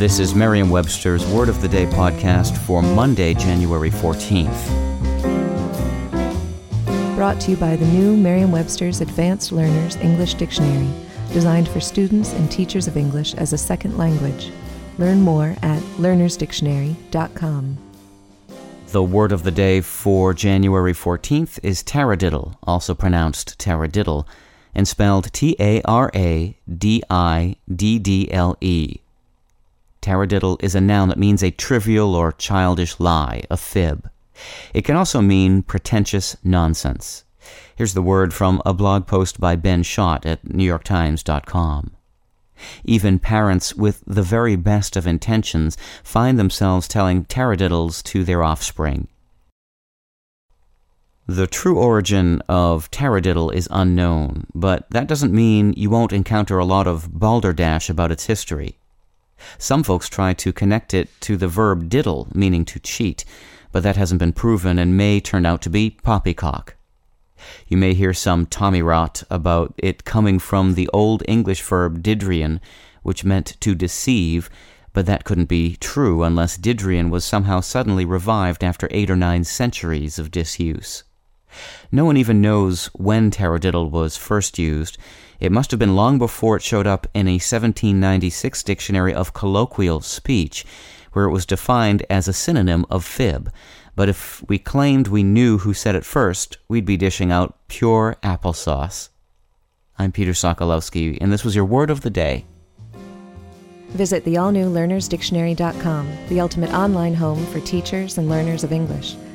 This is Merriam-Webster's Word of the Day podcast for Monday, January 14th. Brought to you by the new Merriam-Webster's Advanced Learners English Dictionary, designed for students and teachers of English as a second language. Learn more at learnersdictionary.com. The word of the day for January 14th is taradiddle, also pronounced taradiddle, and spelled T A R A D I D D L E. Taradiddle is a noun that means a trivial or childish lie, a fib. It can also mean pretentious nonsense. Here's the word from a blog post by Ben Schott at NewYorkTimes.com. Even parents with the very best of intentions find themselves telling taradiddles to their offspring. The true origin of taradiddle is unknown, but that doesn't mean you won't encounter a lot of balderdash about its history. Some folks try to connect it to the verb diddle, meaning to cheat, but that hasn't been proven and may turn out to be poppycock. You may hear some tommy rot about it coming from the Old English verb didrian, which meant to deceive, but that couldn't be true unless didrian was somehow suddenly revived after eight or nine centuries of disuse. No one even knows when taradiddle was first used. It must have been long before it showed up in a 1796 dictionary of colloquial speech, where it was defined as a synonym of fib. But if we claimed we knew who said it first, we'd be dishing out pure applesauce. I'm Peter Sokolowski, and this was your word of the day. Visit the all new learnersdictionary.com, the ultimate online home for teachers and learners of English.